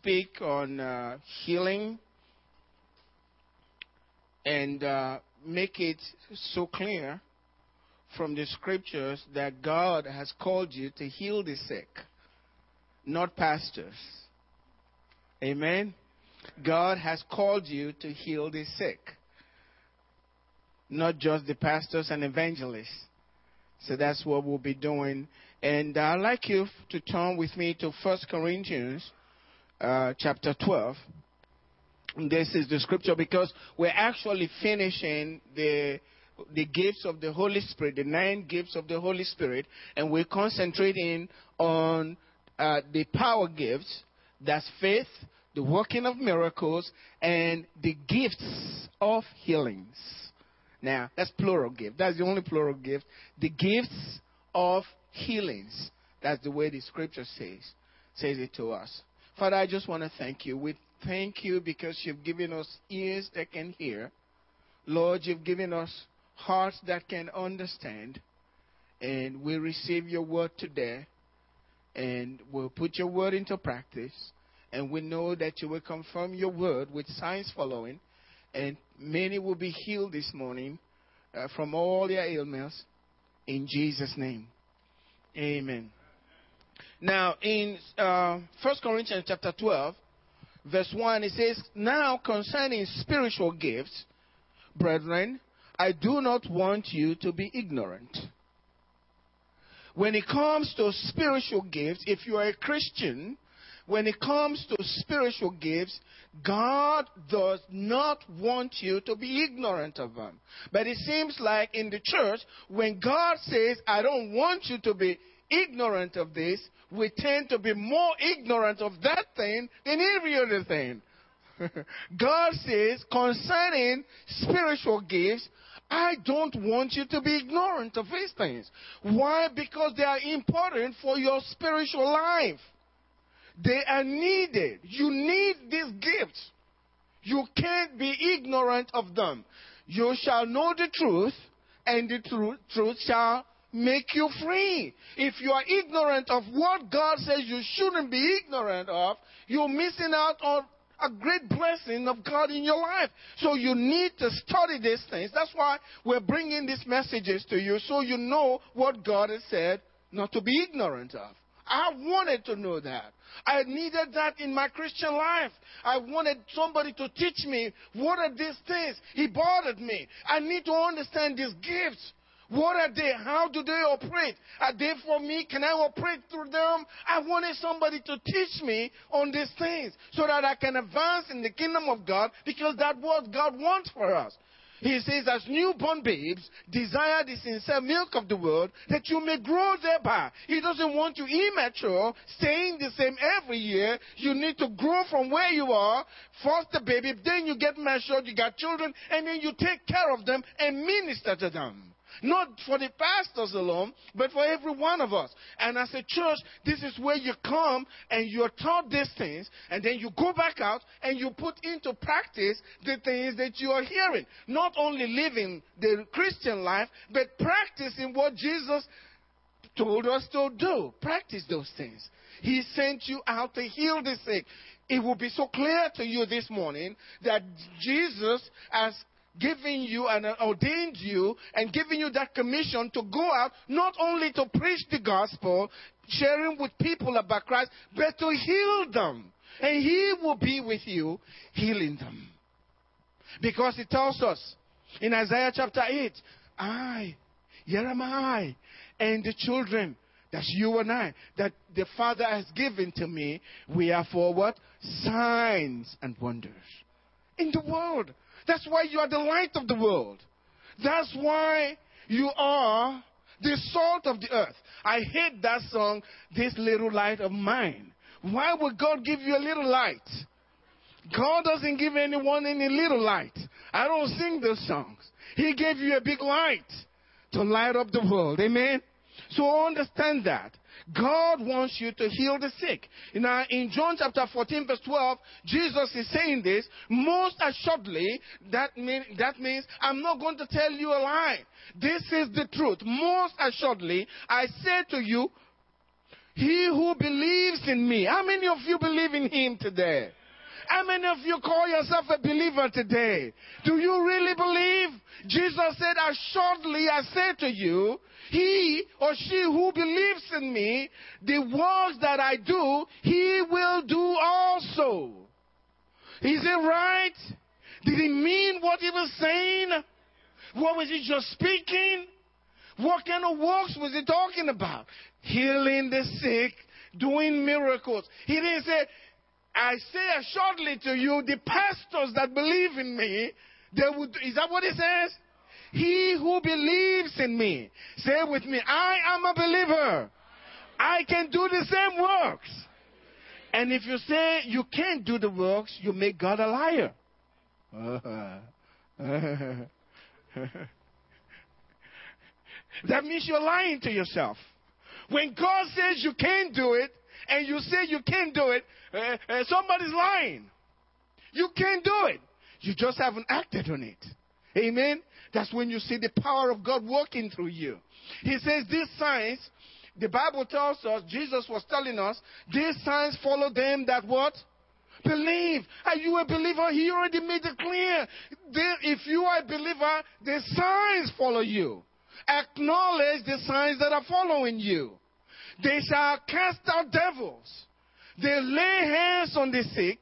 speak on uh, healing and uh, make it so clear from the scriptures that God has called you to heal the sick, not pastors. Amen. God has called you to heal the sick, not just the pastors and evangelists. So that's what we'll be doing. And I'd like you to turn with me to 1 Corinthians uh, chapter 12. This is the scripture because we're actually finishing the the gifts of the Holy Spirit, the nine gifts of the Holy Spirit, and we're concentrating on uh, the power gifts. That's faith, the working of miracles, and the gifts of healings. Now, that's plural gift. That's the only plural gift. The gifts of healings. That's the way the scripture says, says it to us. Father, I just want to thank you. We thank you because you've given us ears that can hear. Lord, you've given us hearts that can understand. And we receive your word today. And we'll put your word into practice. And we know that you will confirm your word with signs following. And many will be healed this morning uh, from all their ailments. In Jesus' name. Amen. Now, in uh, 1 Corinthians chapter 12, verse 1, it says, Now concerning spiritual gifts, brethren, I do not want you to be ignorant. When it comes to spiritual gifts, if you are a Christian, when it comes to spiritual gifts, God does not want you to be ignorant of them. But it seems like in the church, when God says, I don't want you to be ignorant of this, we tend to be more ignorant of that thing than every other thing. God says, concerning spiritual gifts, I don't want you to be ignorant of these things. Why? Because they are important for your spiritual life. They are needed. You need these gifts. You can't be ignorant of them. You shall know the truth, and the truth, truth shall make you free. If you are ignorant of what God says you shouldn't be ignorant of, you're missing out on a great blessing of God in your life. So you need to study these things. That's why we're bringing these messages to you so you know what God has said not to be ignorant of. I wanted to know that. I needed that in my Christian life. I wanted somebody to teach me what are these things. He bothered me. I need to understand these gifts. What are they? How do they operate? Are they for me? Can I operate through them? I wanted somebody to teach me on these things so that I can advance in the kingdom of God because that's what God wants for us. He says, as newborn babes, desire the sincere milk of the world that you may grow thereby. He doesn't want you immature, staying the same every year. You need to grow from where you are, foster baby, then you get matured, you got children, and then you take care of them and minister to them. Not for the pastors alone, but for every one of us. And as a church, this is where you come and you're taught these things, and then you go back out and you put into practice the things that you are hearing. Not only living the Christian life, but practicing what Jesus told us to do. Practice those things. He sent you out to heal the sick. It will be so clear to you this morning that Jesus has giving you and ordained you and giving you that commission to go out not only to preach the gospel, sharing with people about Christ, but to heal them. And He will be with you, healing them. Because He tells us in Isaiah chapter 8, I, here am I, and the children, that's you and I, that the Father has given to me, we are for what? Signs and wonders in the world. That's why you are the light of the world. That's why you are the salt of the earth. I hate that song, This Little Light of Mine. Why would God give you a little light? God doesn't give anyone any little light. I don't sing those songs. He gave you a big light to light up the world. Amen? So understand that. God wants you to heal the sick. Now, in John chapter 14, verse 12, Jesus is saying this. Most assuredly, that, mean, that means I'm not going to tell you a lie. This is the truth. Most assuredly, I say to you, He who believes in me. How many of you believe in him today? How many of you call yourself a believer today? Do you really believe? Jesus said, Assuredly I say to you, he or she who believes in me, the works that I do, he will do also. Is it right? Did he mean what he was saying? What was he just speaking? What kind of works was he talking about? Healing the sick, doing miracles. He didn't say, I say assuredly to you, the pastors that believe in me, they would, is that what he says? He who believes in me. Say with me, I am a believer. I can do the same works. And if you say you can't do the works, you make God a liar. that means you're lying to yourself. When God says you can't do it, and you say you can't do it, uh, uh, somebody's lying. You can't do it. You just haven't acted on it. Amen. That's when you see the power of God working through you. He says these signs, the Bible tells us, Jesus was telling us, these signs follow them that what? Believe. Are you a believer? He already made it clear. If you are a believer, the signs follow you. Acknowledge the signs that are following you. They shall cast out devils. They lay hands on the sick,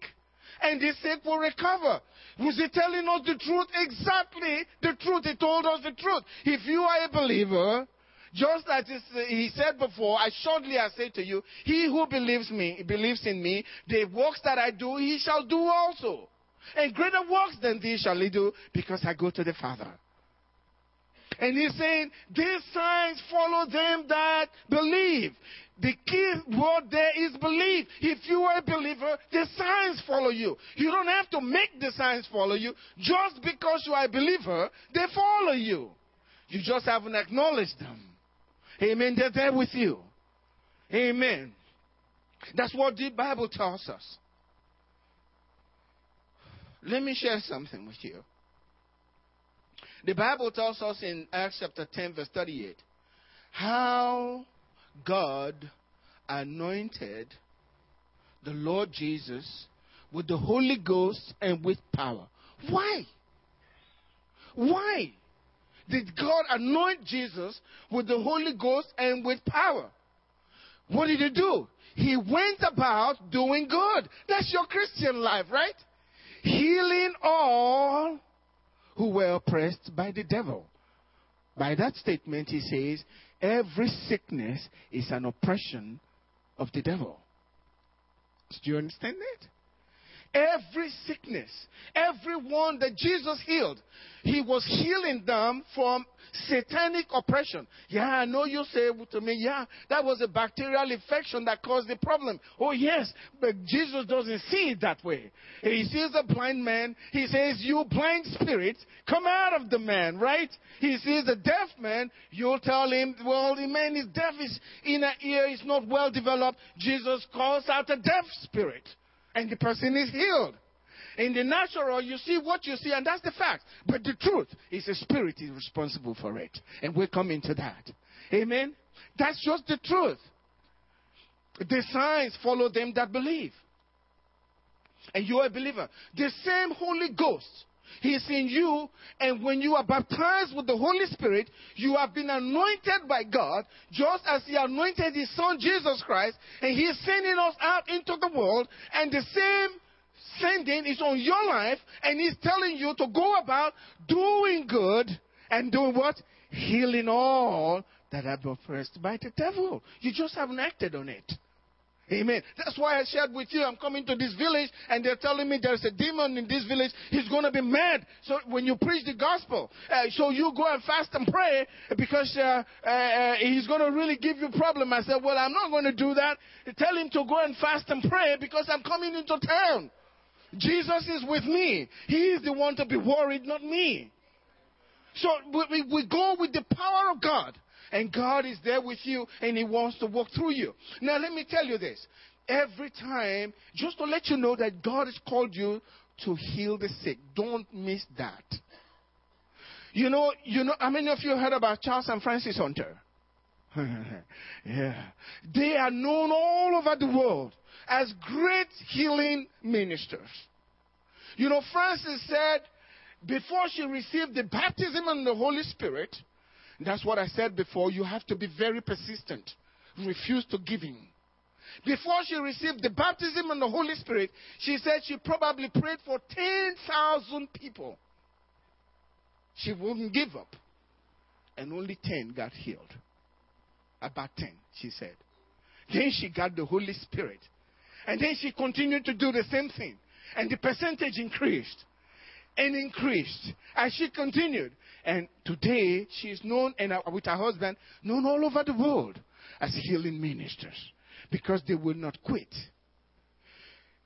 and the sick will recover. Was he telling us the truth? Exactly the truth. He told us the truth. If you are a believer, just as he said before, I shortly I say to you, he who believes me, believes in me, the works that I do, he shall do also. And greater works than these shall he do, because I go to the Father. And he's saying, these signs follow them that believe. The key word there is believe. If you are a believer, the signs follow you. You don't have to make the signs follow you. Just because you are a believer, they follow you. You just haven't acknowledged them. Amen. They're there with you. Amen. That's what the Bible tells us. Let me share something with you. The Bible tells us in Acts chapter 10, verse 38, how God anointed the Lord Jesus with the Holy Ghost and with power. Why? Why did God anoint Jesus with the Holy Ghost and with power? What did he do? He went about doing good. That's your Christian life, right? Healing all who were oppressed by the devil. By that statement, he says, every sickness is an oppression of the devil. Do you understand that? Every sickness, everyone that Jesus healed, he was healing them from satanic oppression. Yeah, I know you say to me, yeah, that was a bacterial infection that caused the problem. Oh, yes, but Jesus doesn't see it that way. He sees a blind man. He says, You blind spirit, come out of the man, right? He sees a deaf man. You'll tell him, Well, the man is deaf, his inner ear is not well developed. Jesus calls out a deaf spirit, and the person is healed. In the natural, you see what you see, and that's the fact. But the truth is the spirit is responsible for it. And we'll come into that. Amen? That's just the truth. The signs follow them that believe. And you're a believer. The same Holy Ghost He's in you, and when you are baptized with the Holy Spirit, you have been anointed by God, just as He anointed His Son Jesus Christ, and He is sending us out into the world, and the same sending is on your life, and He's telling you to go about doing good and doing what? Healing all that have been oppressed by the devil. You just haven't acted on it. Amen. That's why I shared with you. I'm coming to this village and they're telling me there's a demon in this village. He's going to be mad. So when you preach the gospel, uh, so you go and fast and pray because uh, uh, uh he's going to really give you problem. I said, well, I'm not going to do that. Tell him to go and fast and pray because I'm coming into town. Jesus is with me. He is the one to be worried, not me. So we, we go with the power of God. And God is there with you and He wants to walk through you. Now, let me tell you this. Every time, just to let you know that God has called you to heal the sick, don't miss that. You know, you know, how many of you heard about Charles and Frances Hunter? yeah. They are known all over the world as great healing ministers. You know, Frances said before she received the baptism and the Holy Spirit, that's what I said before, you have to be very persistent. Refuse to give in. Before she received the baptism in the Holy Spirit, she said she probably prayed for 10,000 people. She wouldn't give up. And only 10 got healed. About 10, she said. Then she got the Holy Spirit. And then she continued to do the same thing. And the percentage increased and increased as she continued. And today, she is known, and uh, with her husband, known all over the world as healing ministers because they will not quit.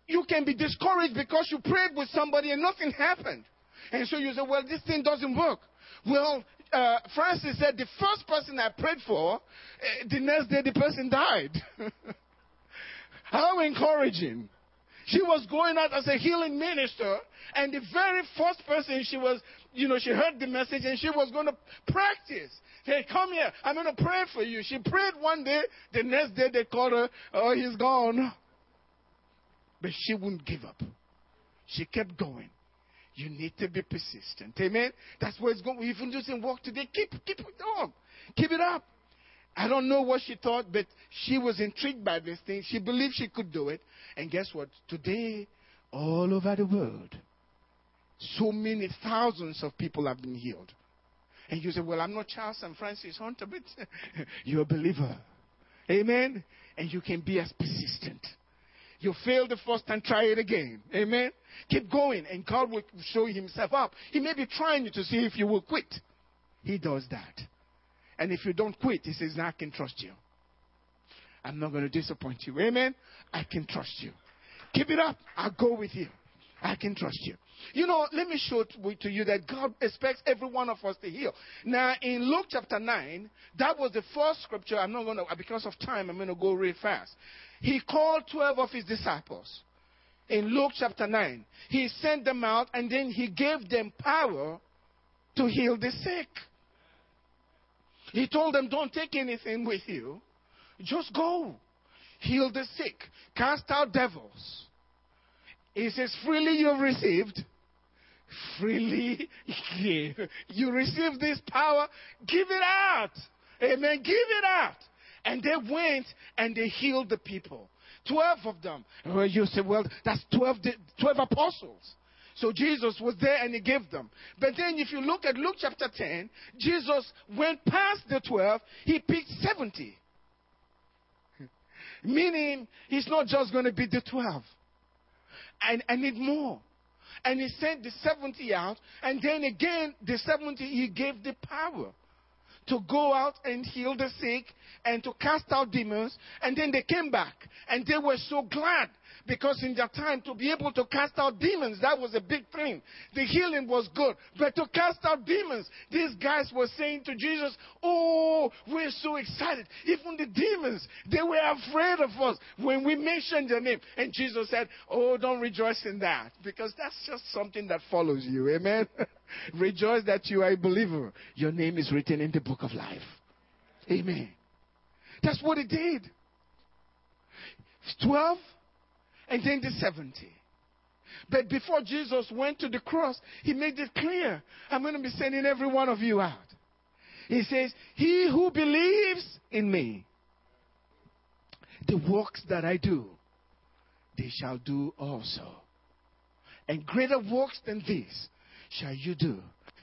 You can be discouraged because you prayed with somebody and nothing happened. And so you say, well, this thing doesn't work. Well, uh, Frances said, the first person I prayed for, uh, the next day the person died. How encouraging. She was going out as a healing minister, and the very first person she was, you know, she heard the message and she was going to practice. Hey, come here. I'm going to pray for you. She prayed one day. The next day they called her. Oh, he's gone. But she wouldn't give up. She kept going. You need to be persistent. Amen. That's where it's going. If you doesn't work today, keep keep it on. Keep it up. I don't know what she thought, but she was intrigued by this thing. She believed she could do it. And guess what? Today, all over the world, so many thousands of people have been healed. And you say, Well, I'm not Charles and Frances Hunter, but you're a believer. Amen. And you can be as persistent. You failed the first time, try it again. Amen. Keep going, and God will show Himself up. He may be trying you to see if you will quit. He does that. And if you don't quit, He says, I can trust you. I'm not going to disappoint you. Amen. I can trust you. Keep it up. I'll go with you. I can trust you. You know, let me show to you that God expects every one of us to heal. Now, in Luke chapter 9, that was the first scripture. I'm not going to, because of time, I'm going to go real fast. He called 12 of his disciples. In Luke chapter 9, he sent them out and then he gave them power to heal the sick. He told them, Don't take anything with you, just go. Heal the sick, cast out devils. He says, Freely you have received, freely give. You receive this power, give it out. Amen. Give it out. And they went and they healed the people. Twelve of them. You say, well, that's 12, 12 apostles. So Jesus was there and he gave them. But then if you look at Luke chapter 10, Jesus went past the 12, he picked 70. Meaning, he's not just going to be the 12. I, I need more. And he sent the 70 out, and then again, the 70, he gave the power to go out and heal the sick and to cast out demons. And then they came back, and they were so glad because in their time to be able to cast out demons, that was a big thing. The healing was good. But to cast out demons, these guys were saying to Jesus, Oh, we're so excited. Even the demons, they were afraid of us when we mentioned your name. And Jesus said, Oh, don't rejoice in that because that's just something that follows you. Amen. rejoice that you are a believer. Your name is written in the book of life. Amen. That's what he did. 12 and then the 70. But before Jesus went to the cross, he made it clear I'm going to be sending every one of you out. He says, He who believes in me, the works that I do, they shall do also. And greater works than these shall you do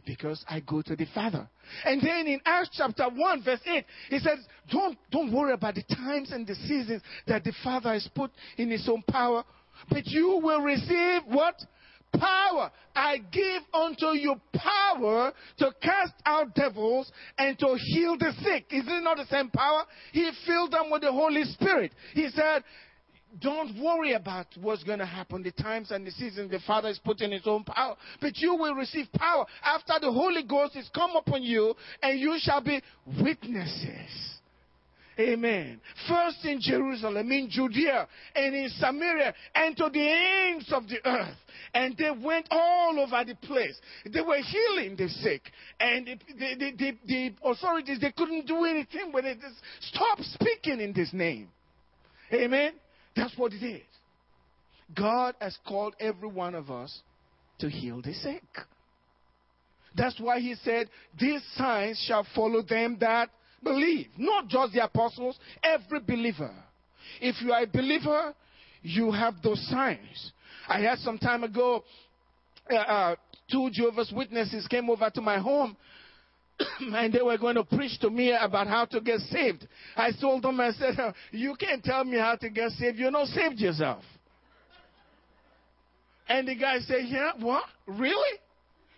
because I go to the Father. And then in Acts chapter 1, verse 8, he says, Don't, don't worry about the times and the seasons that the Father has put in his own power, but you will receive what? Power. I give unto you power to cast out devils and to heal the sick. Is it not the same power? He filled them with the Holy Spirit. He said, don't worry about what's going to happen, the times and the seasons the Father is putting His own power. But you will receive power after the Holy Ghost is come upon you, and you shall be witnesses. Amen. First in Jerusalem, in Judea, and in Samaria, and to the ends of the earth. And they went all over the place. They were healing the sick. And the, the, the, the authorities, they couldn't do anything with it. Just stop speaking in this name. Amen. That's what it is. God has called every one of us to heal the sick. That's why he said, These signs shall follow them that believe. Not just the apostles, every believer. If you are a believer, you have those signs. I heard some time ago, uh, uh, two Jehovah's Witnesses came over to my home and they were going to preach to me about how to get saved. I told them, I said, You can't tell me how to get saved. You're not saved yourself. And the guy said, Yeah, what? Really?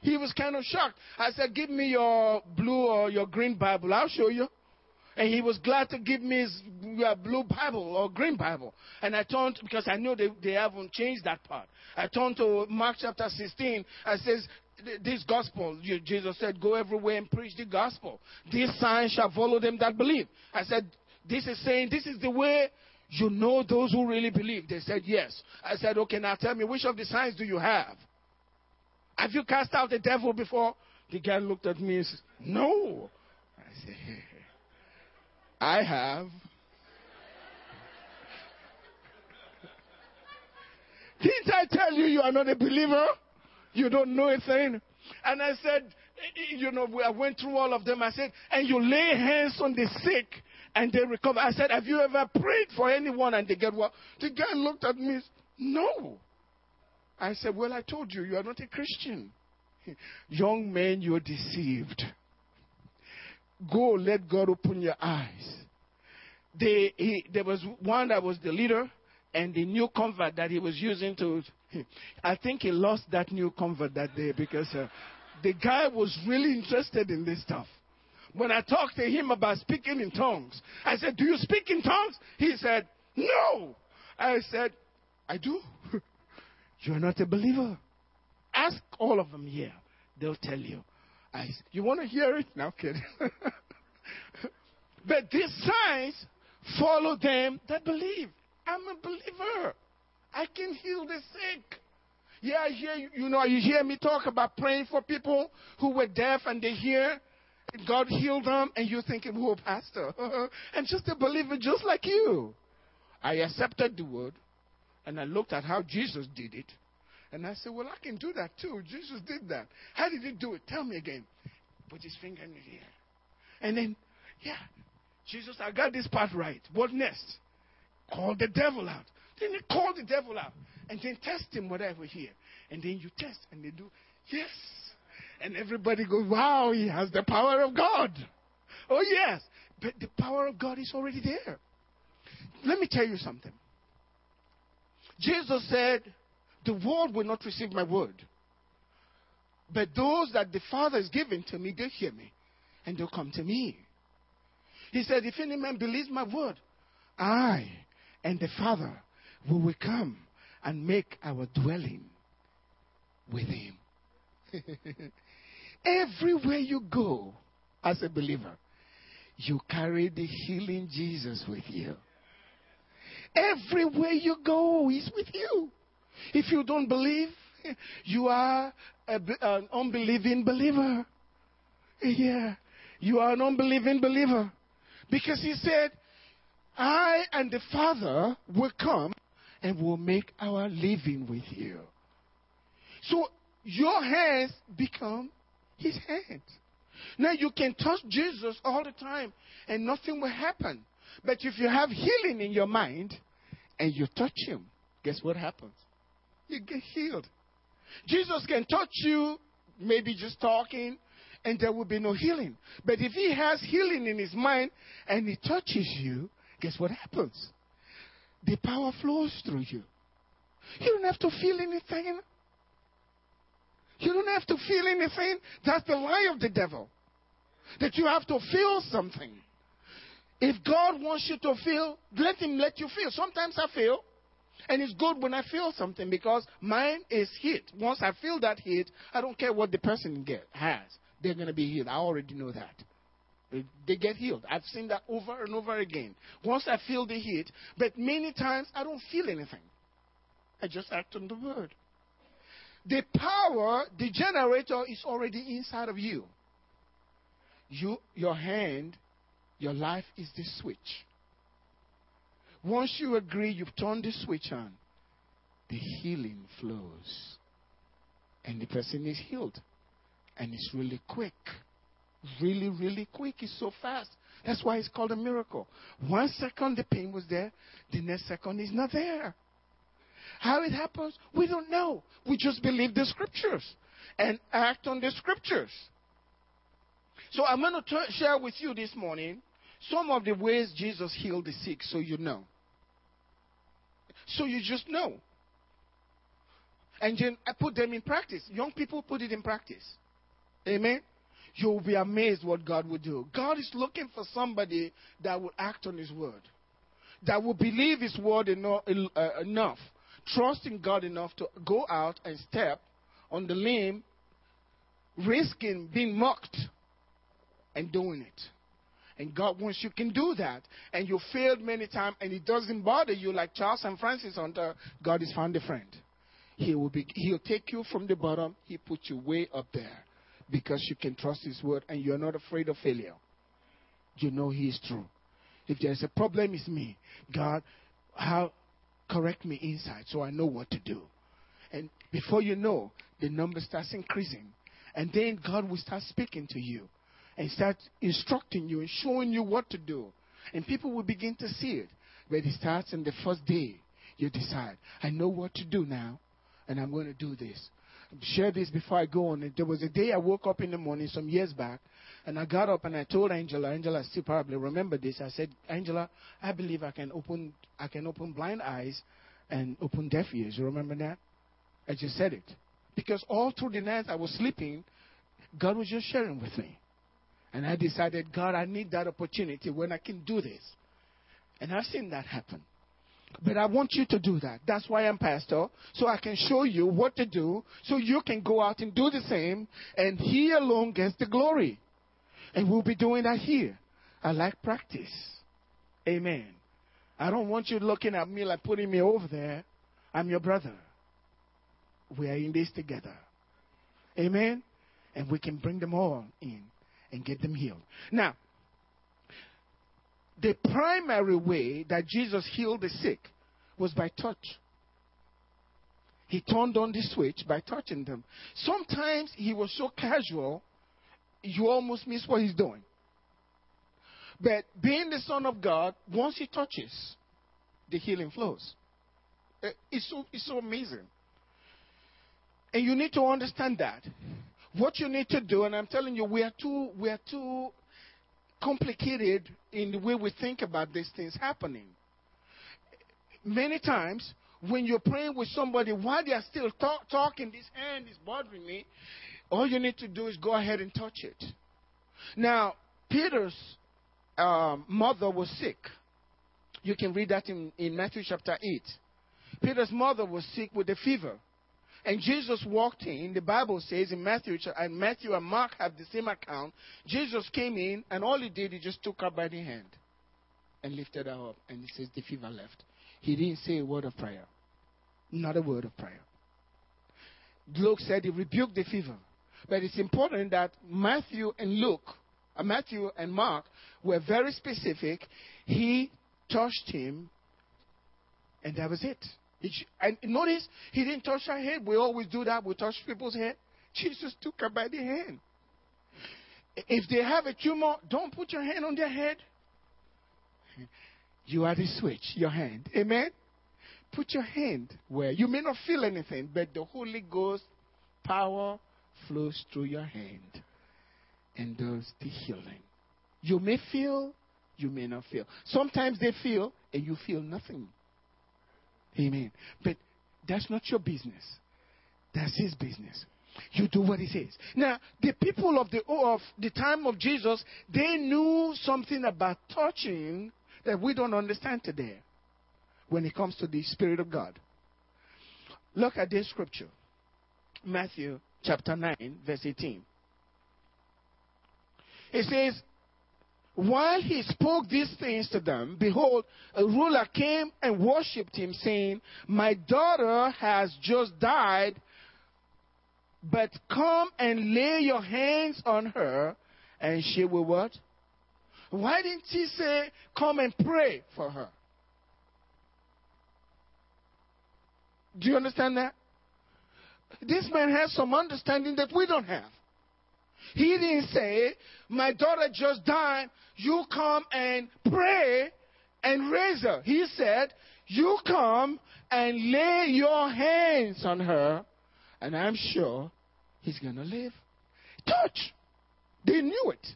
He was kind of shocked. I said, Give me your blue or your green Bible. I'll show you. And he was glad to give me his uh, blue Bible or green Bible. And I turned, because I know they, they haven't changed that part. I turned to Mark chapter 16. I says, this gospel, Jesus said, go everywhere and preach the gospel. These signs shall follow them that believe. I said, this is saying, this is the way you know those who really believe. They said, yes. I said, okay, now tell me, which of the signs do you have? Have you cast out the devil before? The guy looked at me and said, no. I said, I have. Didn't I tell you you are not a believer? You don't know a thing. And I said, you know, I went through all of them. I said, and you lay hands on the sick and they recover. I said, have you ever prayed for anyone and they get well? The guy looked at me, no. I said, well, I told you, you are not a Christian. Young man, you're deceived. Go, let God open your eyes. They, he, there was one that was the leader, and the new convert that he was using to. I think he lost that new convert that day because uh, the guy was really interested in this stuff. When I talked to him about speaking in tongues, I said, Do you speak in tongues? He said, No. I said, I do. You're not a believer. Ask all of them here. They'll tell you. I, you want to hear it? No kidding. but these signs follow them that believe. I'm a believer. I can heal the sick. Yeah, I hear you, know, you hear me talk about praying for people who were deaf and they hear. God healed them, and you're thinking, "Whoa, Pastor, I'm just a believer, just like you." I accepted the word, and I looked at how Jesus did it, and I said, "Well, I can do that too. Jesus did that. How did he do it? Tell me again." Put his finger in the air, and then, yeah, Jesus, I got this part right. What next? Call the devil out. Then they call the devil out, and then test him whatever here, and then you test, and they do yes. And everybody goes, wow, he has the power of God. Oh, yes. But the power of God is already there. Let me tell you something. Jesus said, The world will not receive my word. But those that the Father has given to me, they hear me. And they'll come to me. He said, If any man believes my word, I and the Father will come and make our dwelling with him. Everywhere you go as a believer, you carry the healing Jesus with you. Everywhere you go, He's with you. If you don't believe, you are a, an unbelieving believer. Yeah, you are an unbelieving believer. Because He said, I and the Father will come and we'll make our living with you. So your hands become his hands. Now you can touch Jesus all the time and nothing will happen. But if you have healing in your mind and you touch him, guess what happens? You get healed. Jesus can touch you, maybe just talking, and there will be no healing. But if he has healing in his mind and he touches you, guess what happens? The power flows through you. You don't have to feel anything. You don't have to feel anything. That's the lie of the devil. That you have to feel something. If God wants you to feel, let Him let you feel. Sometimes I feel, and it's good when I feel something because mine is hit. Once I feel that hit, I don't care what the person get, has. They're going to be healed. I already know that. They get healed. I've seen that over and over again. Once I feel the heat, but many times I don't feel anything. I just act on the word. The power, the generator is already inside of you. You, your hand, your life is the switch. Once you agree, you've turned the switch on, the healing flows. And the person is healed. And it's really quick. Really, really quick. It's so fast. That's why it's called a miracle. One second the pain was there, the next second is not there. How it happens, we don't know. We just believe the scriptures and act on the scriptures. So I'm going to share with you this morning some of the ways Jesus healed the sick so you know. So you just know. And then I put them in practice. Young people put it in practice. Amen. You'll be amazed what God will do. God is looking for somebody that will act on His word, that will believe His word enough, uh, enough trusting God enough to go out and step on the limb, risking being mocked and doing it. And God, wants you can do that, and you failed many times, and it doesn't bother you, like Charles and Frances Hunter, God has found a friend. He will be, he'll take you from the bottom, he put you way up there because you can trust his word and you're not afraid of failure. You know he is true. If there's a problem, it's me. God, how correct me inside so I know what to do. And before you know, the number starts increasing. And then God will start speaking to you and start instructing you and showing you what to do. And people will begin to see it. But it starts in the first day. You decide, I know what to do now, and I'm going to do this. Share this before I go on. There was a day I woke up in the morning some years back, and I got up and I told Angela, Angela still probably remember this. I said, Angela, I believe I can open I can open blind eyes and open deaf ears. You remember that? I just said it. Because all through the night I was sleeping, God was just sharing with me. And I decided, God, I need that opportunity when I can do this. And I've seen that happen. But I want you to do that. That's why I'm pastor, so I can show you what to do, so you can go out and do the same, and He alone gets the glory. And we'll be doing that here. I like practice. Amen. I don't want you looking at me like putting me over there. I'm your brother. We are in this together. Amen. And we can bring them all in and get them healed. Now, the primary way that Jesus healed the sick was by touch. He turned on the switch by touching them. Sometimes he was so casual you almost miss what he's doing. But being the Son of God, once he touches, the healing flows. Eh, it's so, it's so amazing. And you need to understand that. What you need to do, and I'm telling you, we are too, we are too complicated in the way we think about these things happening. Many times, when you're praying with somebody while they are still talk, talking, this hand is bothering me, all you need to do is go ahead and touch it. Now, Peter's um, mother was sick. You can read that in, in Matthew chapter 8. Peter's mother was sick with a fever. And Jesus walked in. The Bible says in Matthew, and Matthew and Mark have the same account. Jesus came in, and all he did, he just took her by the hand and lifted her up. And he says the fever left. He didn't say a word of prayer. Not a word of prayer. Luke said he rebuked the fever. But it's important that Matthew and Luke, uh, Matthew and Mark were very specific. He touched him, and that was it. And notice, he didn't touch her head. We always do that. We touch people's head. Jesus took her by the hand. If they have a tumor, don't put your hand on their head. You are the switch, your hand. Amen? Put your hand where you may not feel anything, but the Holy Ghost power flows through your hand and does the healing. You may feel, you may not feel. Sometimes they feel and you feel nothing. Amen. But that's not your business. That's his business. You do what he says. Now, the people of the of the time of Jesus, they knew something about touching that we don't understand today when it comes to the Spirit of God. Look at this scripture. Matthew chapter 9, verse 18. It says, while he spoke these things to them, behold, a ruler came and worshipped him, saying, My daughter has just died, but come and lay your hands on her, and she will what? Why didn't he say, Come and pray for her? Do you understand that? This man has some understanding that we don't have. He didn't say, My daughter just died, you come and pray and raise her. He said, You come and lay your hands on her, and I'm sure he's going to live. Touch. They knew it.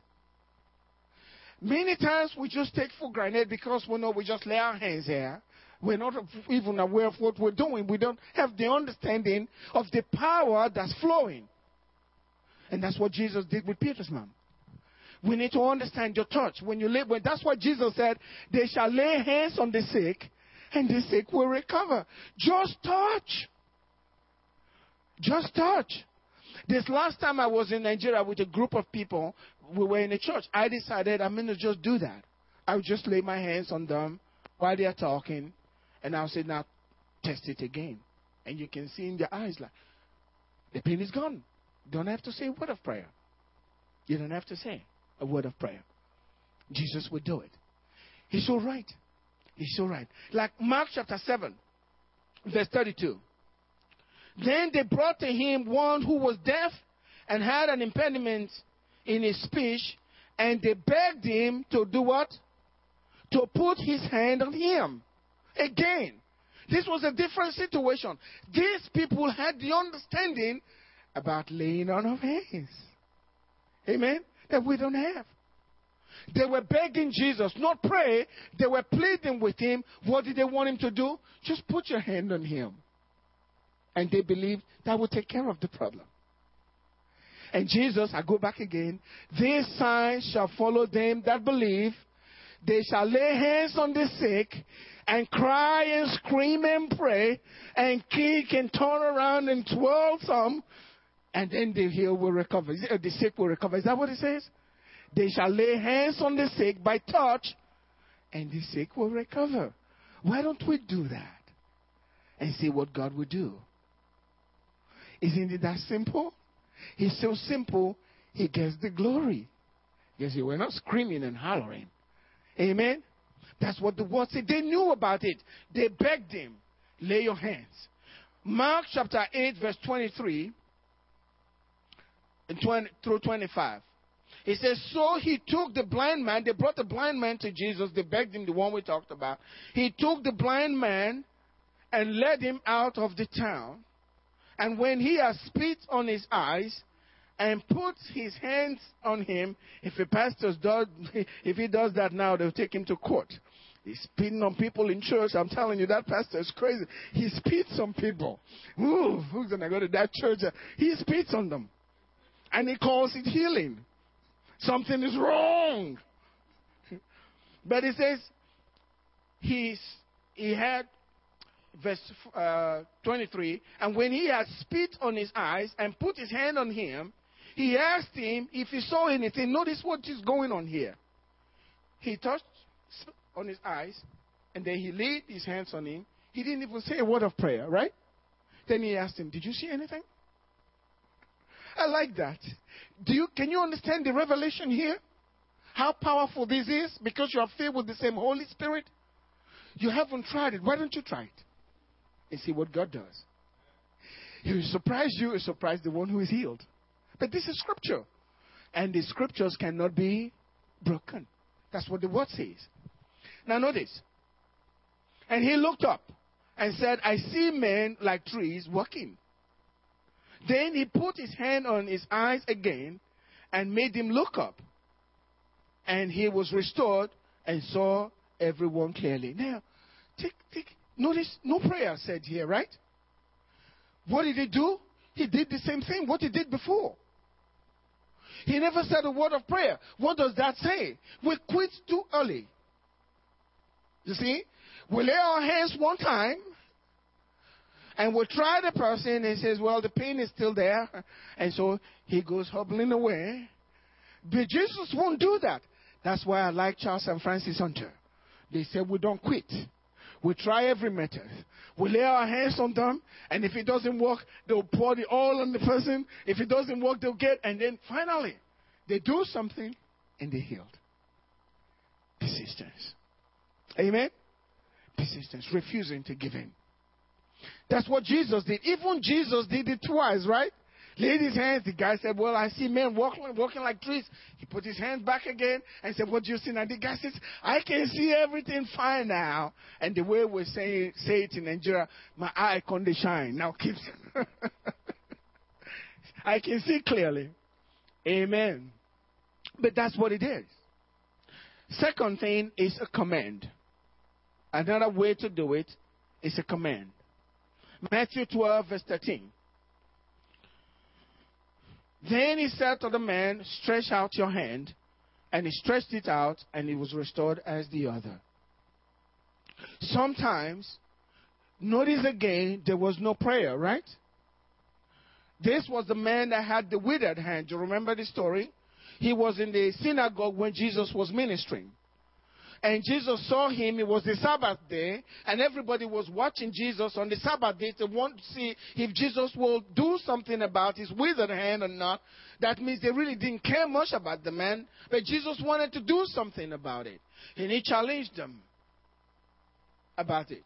Many times we just take for granted because we know we just lay our hands here. We're not even aware of what we're doing. We don't have the understanding of the power that's flowing. And that's what Jesus did with Peter's mom. We need to understand your touch. When you lay, that's what Jesus said, they shall lay hands on the sick and the sick will recover. Just touch. Just touch. This last time I was in Nigeria with a group of people, we were in a church. I decided I'm going to just do that. I would just lay my hands on them while they are talking, and I'll say, now test it again. And you can see in their eyes, like, the pain is gone. Don't have to say a word of prayer. You don't have to say a word of prayer. Jesus would do it. He's all right. He's all right. Like Mark chapter 7, verse 32. Then they brought to him one who was deaf and had an impediment in his speech, and they begged him to do what? To put his hand on him. Again, this was a different situation. These people had the understanding about laying on of hands. Amen? That we don't have. They were begging Jesus, not pray. They were pleading with him. What did they want him to do? Just put your hand on him. And they believed that would take care of the problem. And Jesus, I go back again, these signs shall follow them that believe. They shall lay hands on the sick and cry and scream and pray and kick and turn around and twirl some and then the healed will recover. Uh, the sick will recover. Is that what it says? They shall lay hands on the sick by touch, and the sick will recover. Why don't we do that and see what God will do? Isn't it that simple? He's so simple, he gets the glory. You see, we're not screaming and hollering. Amen? That's what the word said. They knew about it. They begged him, lay your hands. Mark chapter 8, verse 23 and 20, through 25. He says, So he took the blind man, they brought the blind man to Jesus, they begged him, the one we talked about. He took the blind man and led him out of the town. And when he had spit on his eyes and put his hands on him, if a pastor does, if he does that now, they'll take him to court. He's spitting on people in church. I'm telling you, that pastor is crazy. He spits on people. Ooh, who's gonna go to that church? He spits on them and he calls it healing. Something is wrong. But he says he's, he had, verse uh, 23, and when he had spit on his eyes and put his hand on him, he asked him if he saw anything. Notice what is going on here. He touched on his eyes, and then he laid his hands on him. He didn't even say a word of prayer, right? Then he asked him, Did you see anything? I like that. Do you, can you understand the revelation here? How powerful this is? Because you are filled with the same Holy Spirit? You haven't tried it. Why don't you try it? And see what God does. He will surprise you, he will surprise the one who is healed. But this is scripture. And the scriptures cannot be broken. That's what the word says. Now notice. And he looked up and said, I see men like trees walking. Then he put his hand on his eyes again and made him look up. And he was restored and saw everyone clearly. Now, take, notice no prayer said here, right? What did he do? He did the same thing, what he did before. He never said a word of prayer. What does that say? We quit too early. You see? We lay our hands one time and we try the person and says, well, the pain is still there. And so he goes hobbling away. But Jesus won't do that. That's why I like Charles and Frances Hunter. They said we don't quit. We try every method. We lay our hands on them, and if it doesn't work, they'll pour the oil on the person. If it doesn't work, they'll get, and then finally, they do something and they healed. Persistence. Amen? Persistence, refusing to give in. That's what Jesus did. Even Jesus did it twice, right? Laid his hands. The guy said, Well, I see men walking, walking like trees. He put his hands back again and said, What do you see now? The guy says, I can see everything fine now. And the way we say, say it in Nigeria, my eye can shine. Now keep. I can see clearly. Amen. But that's what it is. Second thing is a command. Another way to do it is a command. Matthew 12, verse 13. Then he said to the man, Stretch out your hand. And he stretched it out, and it was restored as the other. Sometimes, notice again, there was no prayer, right? This was the man that had the withered hand. Do you remember the story? He was in the synagogue when Jesus was ministering. And Jesus saw him. It was the Sabbath day, and everybody was watching Jesus on the Sabbath day to want to see if Jesus will do something about his withered hand or not. That means they really didn't care much about the man, but Jesus wanted to do something about it. And he challenged them about it.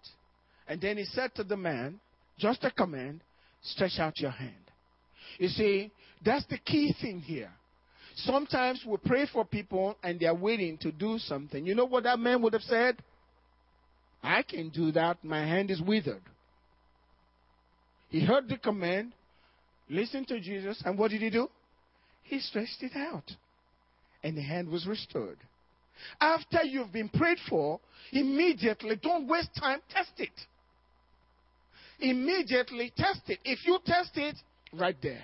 And then he said to the man, just a command, stretch out your hand. You see, that's the key thing here. Sometimes we pray for people and they are waiting to do something. You know what that man would have said? I can do that. My hand is withered. He heard the command, listened to Jesus, and what did he do? He stretched it out. And the hand was restored. After you've been prayed for, immediately, don't waste time, test it. Immediately test it. If you test it, right there,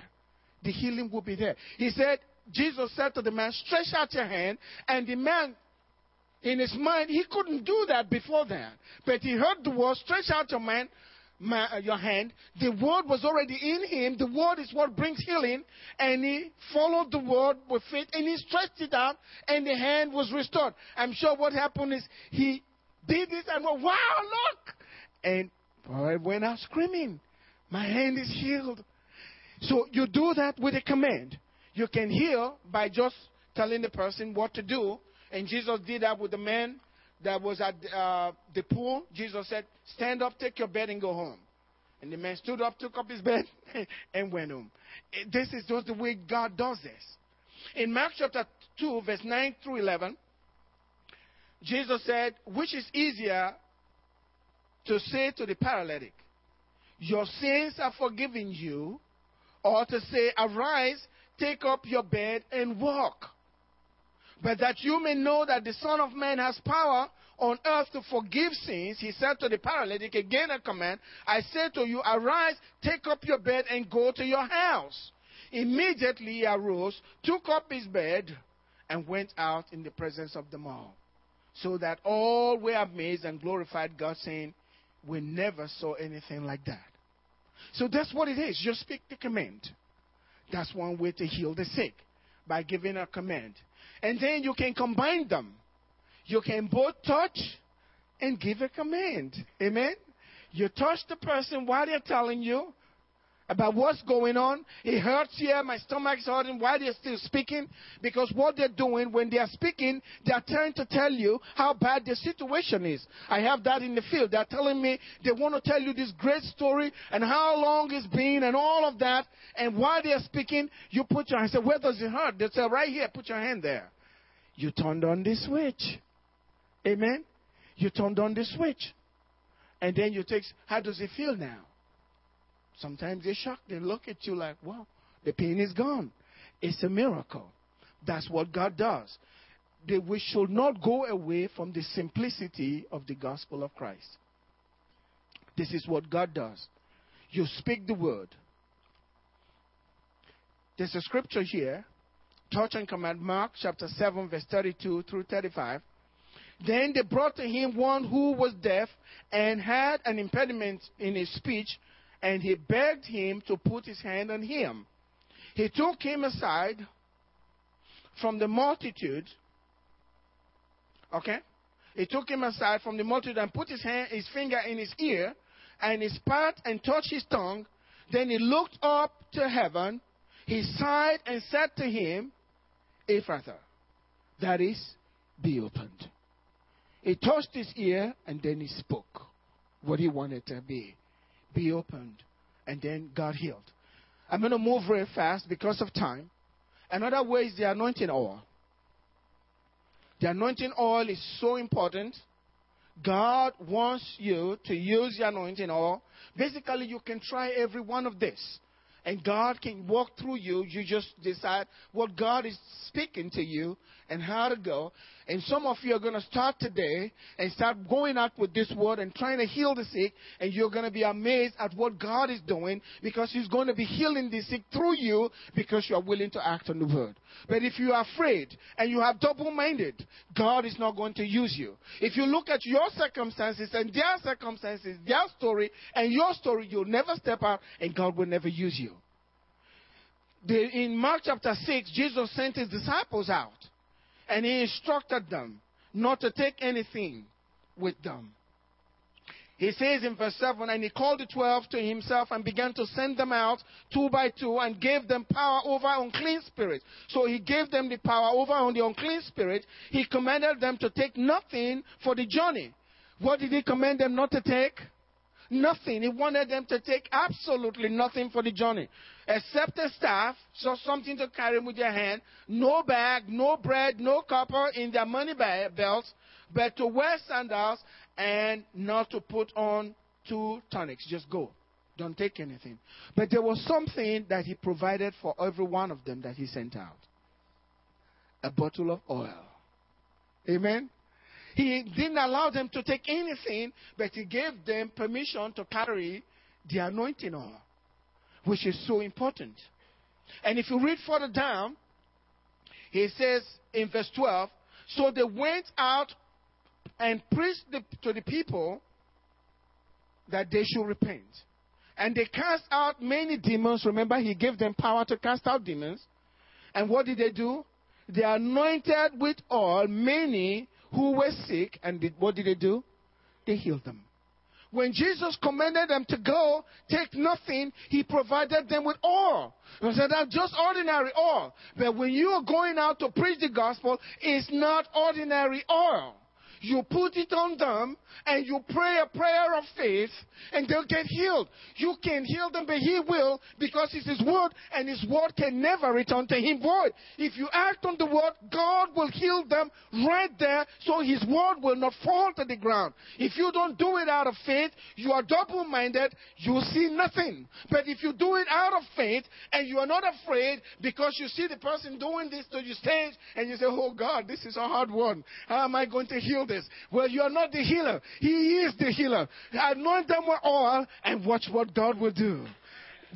the healing will be there. He said, Jesus said to the man, Stretch out your hand. And the man, in his mind, he couldn't do that before that. But he heard the word, Stretch out your man. My, uh, your hand. The word was already in him. The word is what brings healing. And he followed the word with faith and he stretched it out and the hand was restored. I'm sure what happened is he did this and went, wow, look. And boy went out screaming, my hand is healed. So you do that with a command. You can heal by just telling the person what to do. And Jesus did that with the man that was at uh, the pool. Jesus said, Stand up, take your bed, and go home. And the man stood up, took up his bed, and went home. This is just the way God does this. In Mark chapter 2, verse 9 through 11, Jesus said, Which is easier to say to the paralytic, Your sins are forgiven you, or to say, Arise, take up your bed and walk. But that you may know that the Son of Man has power on earth to forgive sins, he said to the paralytic again a command, I say to you, arise, take up your bed and go to your house. Immediately he arose, took up his bed, and went out in the presence of them all. So that all were amazed and glorified God, saying, We never saw anything like that. So that's what it is. Just speak the command. That's one way to heal the sick by giving a command. And then you can combine them. You can both touch and give a command. Amen? You touch the person while they're telling you, about what's going on. It hurts here. My stomach's hurting. Why they're still speaking? Because what they're doing when they are speaking, they are trying to tell you how bad the situation is. I have that in the field. They're telling me they want to tell you this great story and how long it's been and all of that. And while they're speaking, you put your hand. Say, where does it hurt? They say, right here. Put your hand there. You turned on the switch. Amen. You turned on the switch. And then you take, how does it feel now? Sometimes they're shocked. They look at you like, wow, the pain is gone. It's a miracle. That's what God does. We should not go away from the simplicity of the gospel of Christ. This is what God does. You speak the word. There's a scripture here, touch and command, Mark chapter 7, verse 32 through 35. Then they brought to him one who was deaf and had an impediment in his speech and he begged him to put his hand on him. He took him aside from the multitude Okay? He took him aside from the multitude and put his hand, his finger in his ear, and he spat and touched his tongue. Then he looked up to heaven. He sighed and said to him, Ephphatha, that is, be opened. He touched his ear and then he spoke what he wanted to be. Be opened. And then God healed. I'm going to move very fast because of time. Another way is the anointing oil. The anointing oil is so important. God wants you to use the anointing oil. Basically, you can try every one of this and God can walk through you. You just decide what God is speaking to you and how to go. And some of you are going to start today and start going out with this word and trying to heal the sick. And you're going to be amazed at what God is doing because He's going to be healing the sick through you because you are willing to act on the word. But if you are afraid and you have double minded, God is not going to use you. If you look at your circumstances and their circumstances, their story and your story, you'll never step out and God will never use you. The, in Mark chapter 6, Jesus sent his disciples out and he instructed them not to take anything with them. He says in verse 7 And he called the twelve to himself and began to send them out two by two and gave them power over unclean spirits. So he gave them the power over on the unclean spirit. He commanded them to take nothing for the journey. What did he command them not to take? Nothing. He wanted them to take absolutely nothing for the journey except a staff, so something to carry with your hand, no bag, no bread, no copper in their money belts, but to wear sandals and not to put on two tunics. Just go. Don't take anything. But there was something that he provided for every one of them that he sent out a bottle of oil. Amen. He didn't allow them to take anything, but he gave them permission to carry the anointing oil which is so important. And if you read further down, he says in verse 12, so they went out and preached the, to the people that they should repent. And they cast out many demons. Remember, he gave them power to cast out demons. And what did they do? They anointed with oil many who were sick. And did, what did they do? They healed them. When Jesus commanded them to go, take nothing, he provided them with oil. He said that's just ordinary oil. But when you are going out to preach the gospel, it's not ordinary oil. You put it on them and you pray a prayer of faith and they'll get healed. You can heal them, but He will because it's His word and His word can never return to Him void. If you act on the word, God will heal them right there so His word will not fall to the ground. If you don't do it out of faith, you are double minded, you see nothing. But if you do it out of faith and you are not afraid because you see the person doing this to your stage and you say, Oh God, this is a hard one. How am I going to heal Well, you are not the healer. He is the healer. Anoint them with oil and watch what God will do.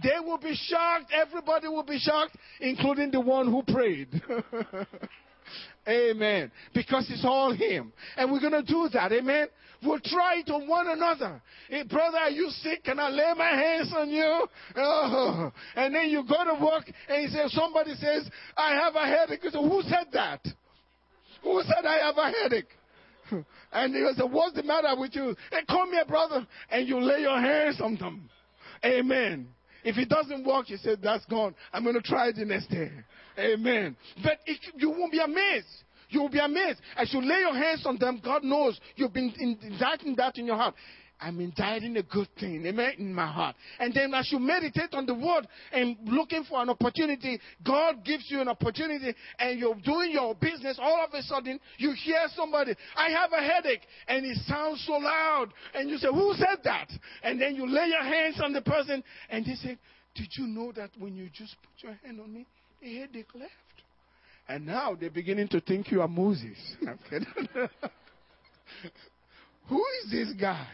They will be shocked. Everybody will be shocked, including the one who prayed. Amen. Because it's all Him. And we're going to do that. Amen. We'll try it on one another. Hey, brother, are you sick? Can I lay my hands on you? Oh. And then you go to work and you say, somebody says, I have a headache. You say, who said that? Who said I have a headache? And he said, What's the matter with you? Hey, come here, brother. And you lay your hands on them. Amen. If it doesn't work, you say, That's gone. I'm going to try it the next day. Amen. But it, you won't be amazed. You will be amazed. As you lay your hands on them, God knows you've been inditing that in your heart. I'm inditing a good thing, amen, in my heart. And then as you meditate on the word and looking for an opportunity, God gives you an opportunity and you're doing your business, all of a sudden you hear somebody, I have a headache, and it sounds so loud. And you say, Who said that? And then you lay your hands on the person and they say, Did you know that when you just put your hand on me, the headache left? And now they're beginning to think you are Moses. Who is this guy?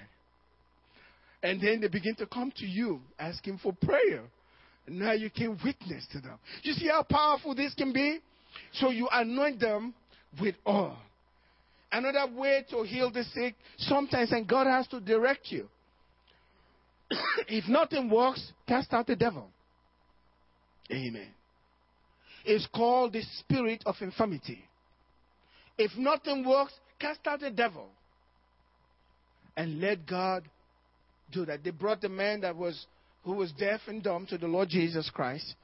And then they begin to come to you asking for prayer. Now you can witness to them. You see how powerful this can be? So you anoint them with oil. Another way to heal the sick, sometimes, and God has to direct you. if nothing works, cast out the devil. Amen. It's called the spirit of infirmity. If nothing works, cast out the devil. And let God do that. They brought the man that was who was deaf and dumb to the Lord Jesus Christ.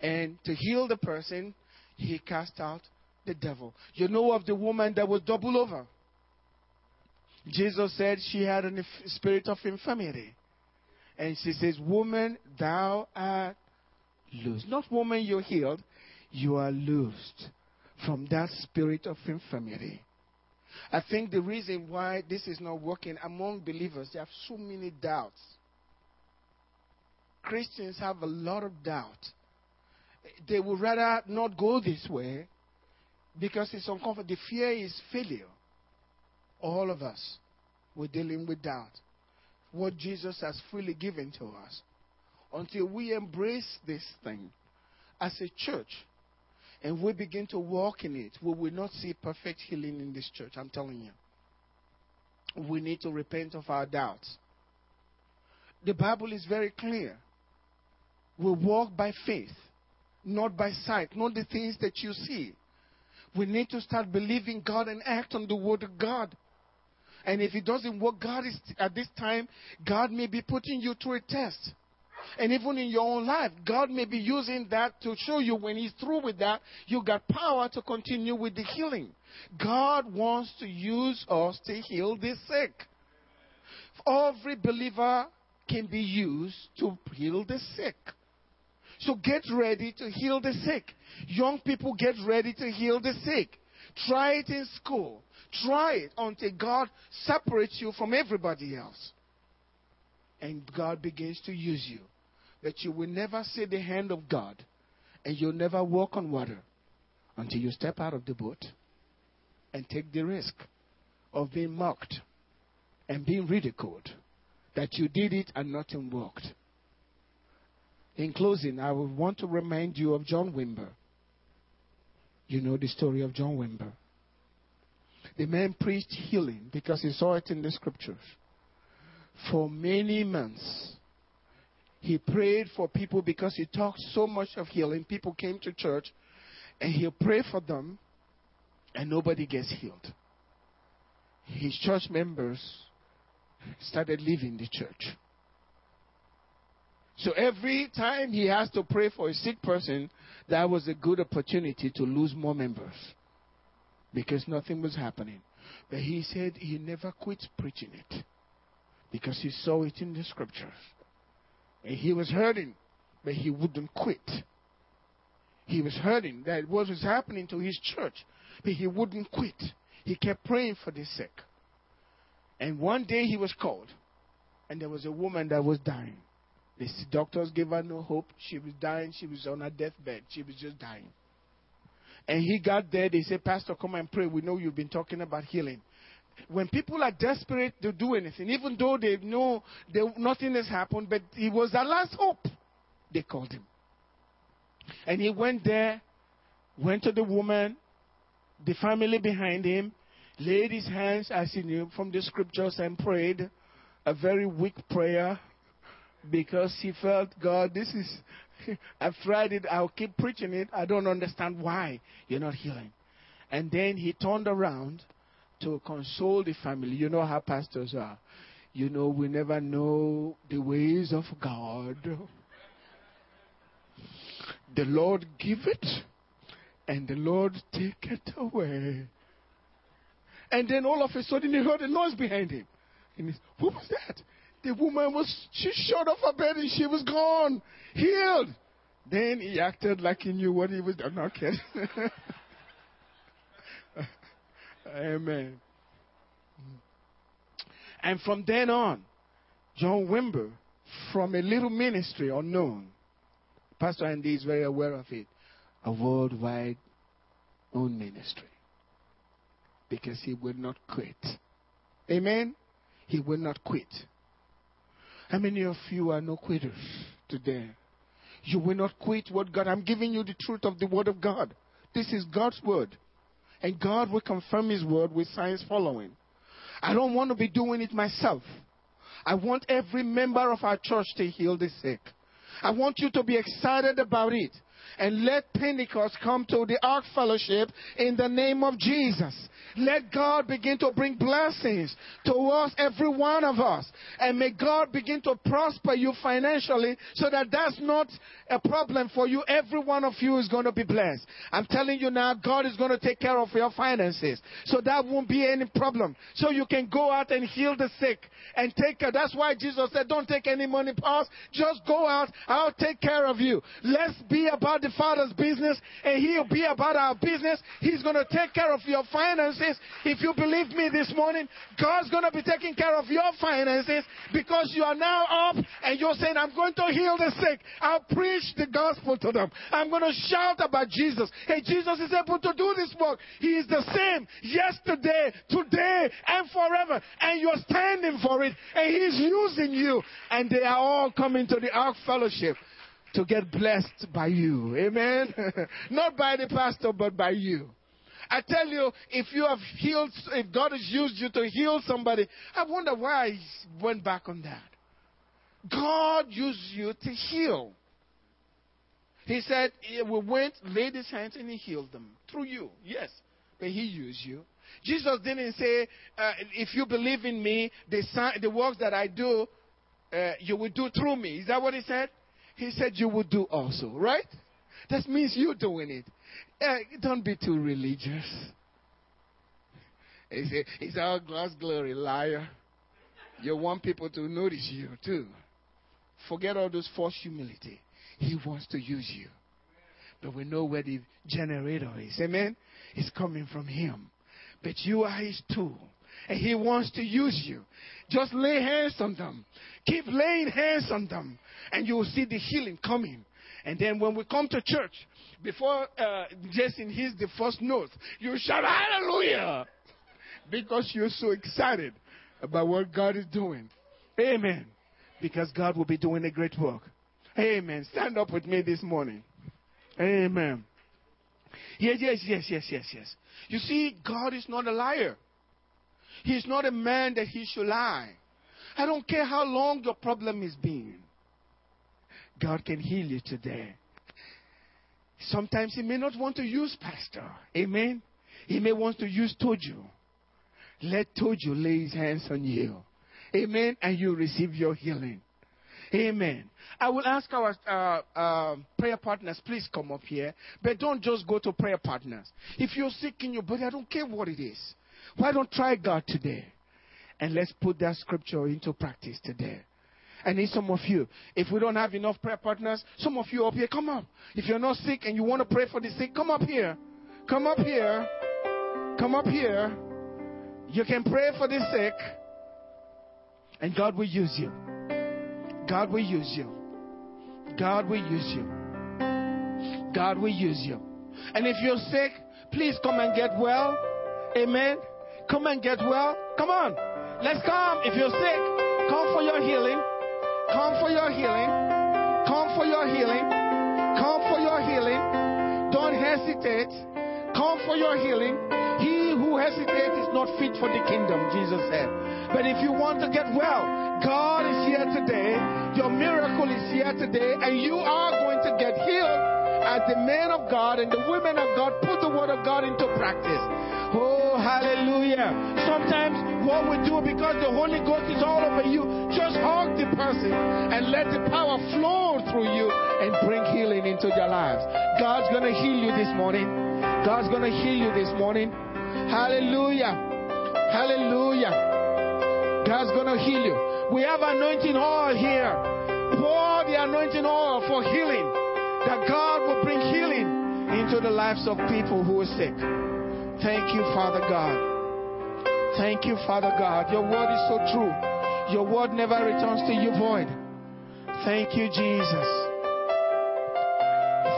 And to heal the person, he cast out the devil. You know of the woman that was double over. Jesus said she had a spirit of infirmity. And she says, Woman, thou art loosed. Not woman, you're healed. You are loosed from that spirit of infirmity. I think the reason why this is not working among believers, they have so many doubts. Christians have a lot of doubt. They would rather not go this way because it's uncomfortable. The fear is failure. All of us, we're dealing with doubt. What Jesus has freely given to us. Until we embrace this thing as a church and we begin to walk in it, we will not see perfect healing in this church. I'm telling you. We need to repent of our doubts. The Bible is very clear. We walk by faith, not by sight, not the things that you see. We need to start believing God and act on the word of God. And if it doesn't work, God is at this time, God may be putting you through a test. And even in your own life, God may be using that to show you when He's through with that, you got power to continue with the healing. God wants to use us to heal the sick. Every believer can be used to heal the sick. So get ready to heal the sick. Young people, get ready to heal the sick. Try it in school. Try it until God separates you from everybody else. And God begins to use you. That you will never see the hand of God and you'll never walk on water until you step out of the boat and take the risk of being mocked and being ridiculed. That you did it and nothing worked. In closing, I would want to remind you of John Wimber. You know the story of John Wimber. The man preached healing because he saw it in the scriptures. For many months, he prayed for people because he talked so much of healing. People came to church and he'll pray for them and nobody gets healed. His church members started leaving the church. So every time he has to pray for a sick person, that was a good opportunity to lose more members because nothing was happening. But he said he never quit preaching it because he saw it in the scriptures. And he was hurting, but he wouldn't quit. He was hurting that what was happening to his church, but he wouldn't quit. He kept praying for the sick. And one day he was called, and there was a woman that was dying. The doctors gave her no hope. She was dying. She was on her deathbed. She was just dying. And he got there. They said, Pastor, come and pray. We know you've been talking about healing. When people are desperate to do anything, even though they know they, nothing has happened, but it was their last hope, they called him. And he went there, went to the woman, the family behind him, laid his hands, as he knew from the scriptures, and prayed a very weak prayer because he felt, God, this is, I've tried it, I'll keep preaching it. I don't understand why you're not healing. And then he turned around to console the family. You know how pastors are. You know, we never know the ways of God. The Lord give it, and the Lord take it away. And then all of a sudden he heard a noise behind him. And he said, What was that? The woman was, she shot off her bed and she was gone, healed. Then he acted like he knew what he was doing. Kidding. Amen. And from then on, John Wimber, from a little ministry unknown, Pastor Andy is very aware of it, a worldwide own ministry. Because he would not quit. Amen? He will not quit. How many of you are no quitters today? You will not quit what God. I'm giving you the truth of the Word of God. This is God's Word. And God will confirm His Word with signs following. I don't want to be doing it myself. I want every member of our church to heal the sick. I want you to be excited about it. And let Pentecost come to the Ark Fellowship in the name of Jesus. Let God begin to bring blessings towards every one of us. And may God begin to prosper you financially so that that's not a problem for you. Every one of you is going to be blessed. I'm telling you now, God is going to take care of your finances. So that won't be any problem. So you can go out and heal the sick and take care. That's why Jesus said, don't take any money pause. Just go out. I'll take care of you. Let's be about the Father's business and He'll be about our business. He's going to take care of your finances. If you believe me this morning, God's going to be taking care of your finances because you are now up and you're saying, I'm going to heal the sick. I'll preach the gospel to them. I'm going to shout about Jesus. Hey, Jesus is able to do this work. He is the same yesterday, today, and forever. And you're standing for it. And He's using you. And they are all coming to the Ark Fellowship to get blessed by you. Amen. Not by the pastor, but by you. I tell you, if you have healed, if God has used you to heal somebody, I wonder why he went back on that. God used you to heal. He said, We went, laid his hands, and he healed them through you. Yes, but he used you. Jesus didn't say, uh, If you believe in me, the, sign, the works that I do, uh, you will do through me. Is that what he said? He said, You will do also, right? That means you're doing it. Uh, don't be too religious. He said, It's all God's glory, liar. You want people to notice you too. Forget all those false humility. He wants to use you. But we know where the generator is. Amen? It's coming from Him. But you are His tool. And He wants to use you. Just lay hands on them. Keep laying hands on them. And you will see the healing coming. And then when we come to church, before uh, Jason hits the first note, you shout hallelujah because you're so excited about what God is doing. Amen. Because God will be doing a great work. Amen. Stand up with me this morning. Amen. Yes, yes, yes, yes, yes, yes. You see, God is not a liar. He's not a man that he should lie. I don't care how long your problem has been. God can heal you today. Sometimes He may not want to use Pastor. Amen. He may want to use Tojo. Let Tojo lay his hands on you. Amen. And you receive your healing. Amen. I will ask our uh, uh, prayer partners, please come up here. But don't just go to prayer partners. If you're sick in your body, I don't care what it is. Why don't try God today? And let's put that scripture into practice today. I need some of you. If we don't have enough prayer partners, some of you up here, come up. If you're not sick and you want to pray for the sick, come up here. Come up here. Come up here. You can pray for the sick, and God will use you. God will use you. God will use you. God will use you. And if you're sick, please come and get well. Amen. Come and get well. Come on. Let's come. If you're sick, come for your healing. Come for your healing. Come for your healing. Come for your healing. Don't hesitate. Come for your healing. He who hesitates is not fit for the kingdom, Jesus said. But if you want to get well, God is here today. Your miracle is here today, and you are going to get healed as the men of God and the women of God put the word of God into practice. Oh, hallelujah. Sometimes what we do because the Holy Ghost is all over you, just hug the person and let the power flow through you and bring healing into your lives. God's going to heal you this morning. God's going to heal you this morning. Hallelujah. Hallelujah. God's going to heal you. We have anointing oil here. Pour the anointing oil for healing. That God will bring healing into the lives of people who are sick. Thank you, Father God. Thank you, Father God. Your word is so true. Your word never returns to you void. Thank you, Jesus.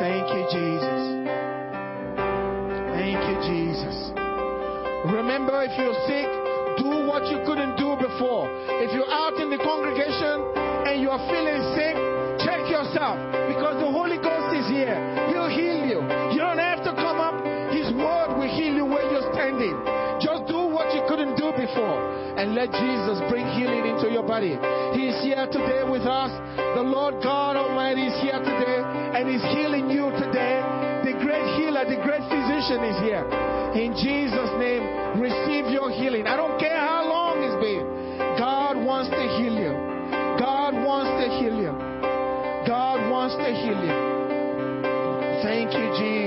Thank you, Jesus. Thank you, Jesus. Remember, if you're sick, do what you couldn't do before. If you're out in the congregation and you are feeling sick, check yourself because the Holy Ghost here. He'll heal you. You don't have to come up. His word will heal you where you're standing. Just do what you couldn't do before and let Jesus bring healing into your body. He is here today with us. The Lord God Almighty is here today and He's healing you today. The great healer, the great physician is here. In Jesus' name, receive your healing. I don't care how long it's been. God wants to heal you. God wants to heal you. God wants to heal you. Thank you, Jesus.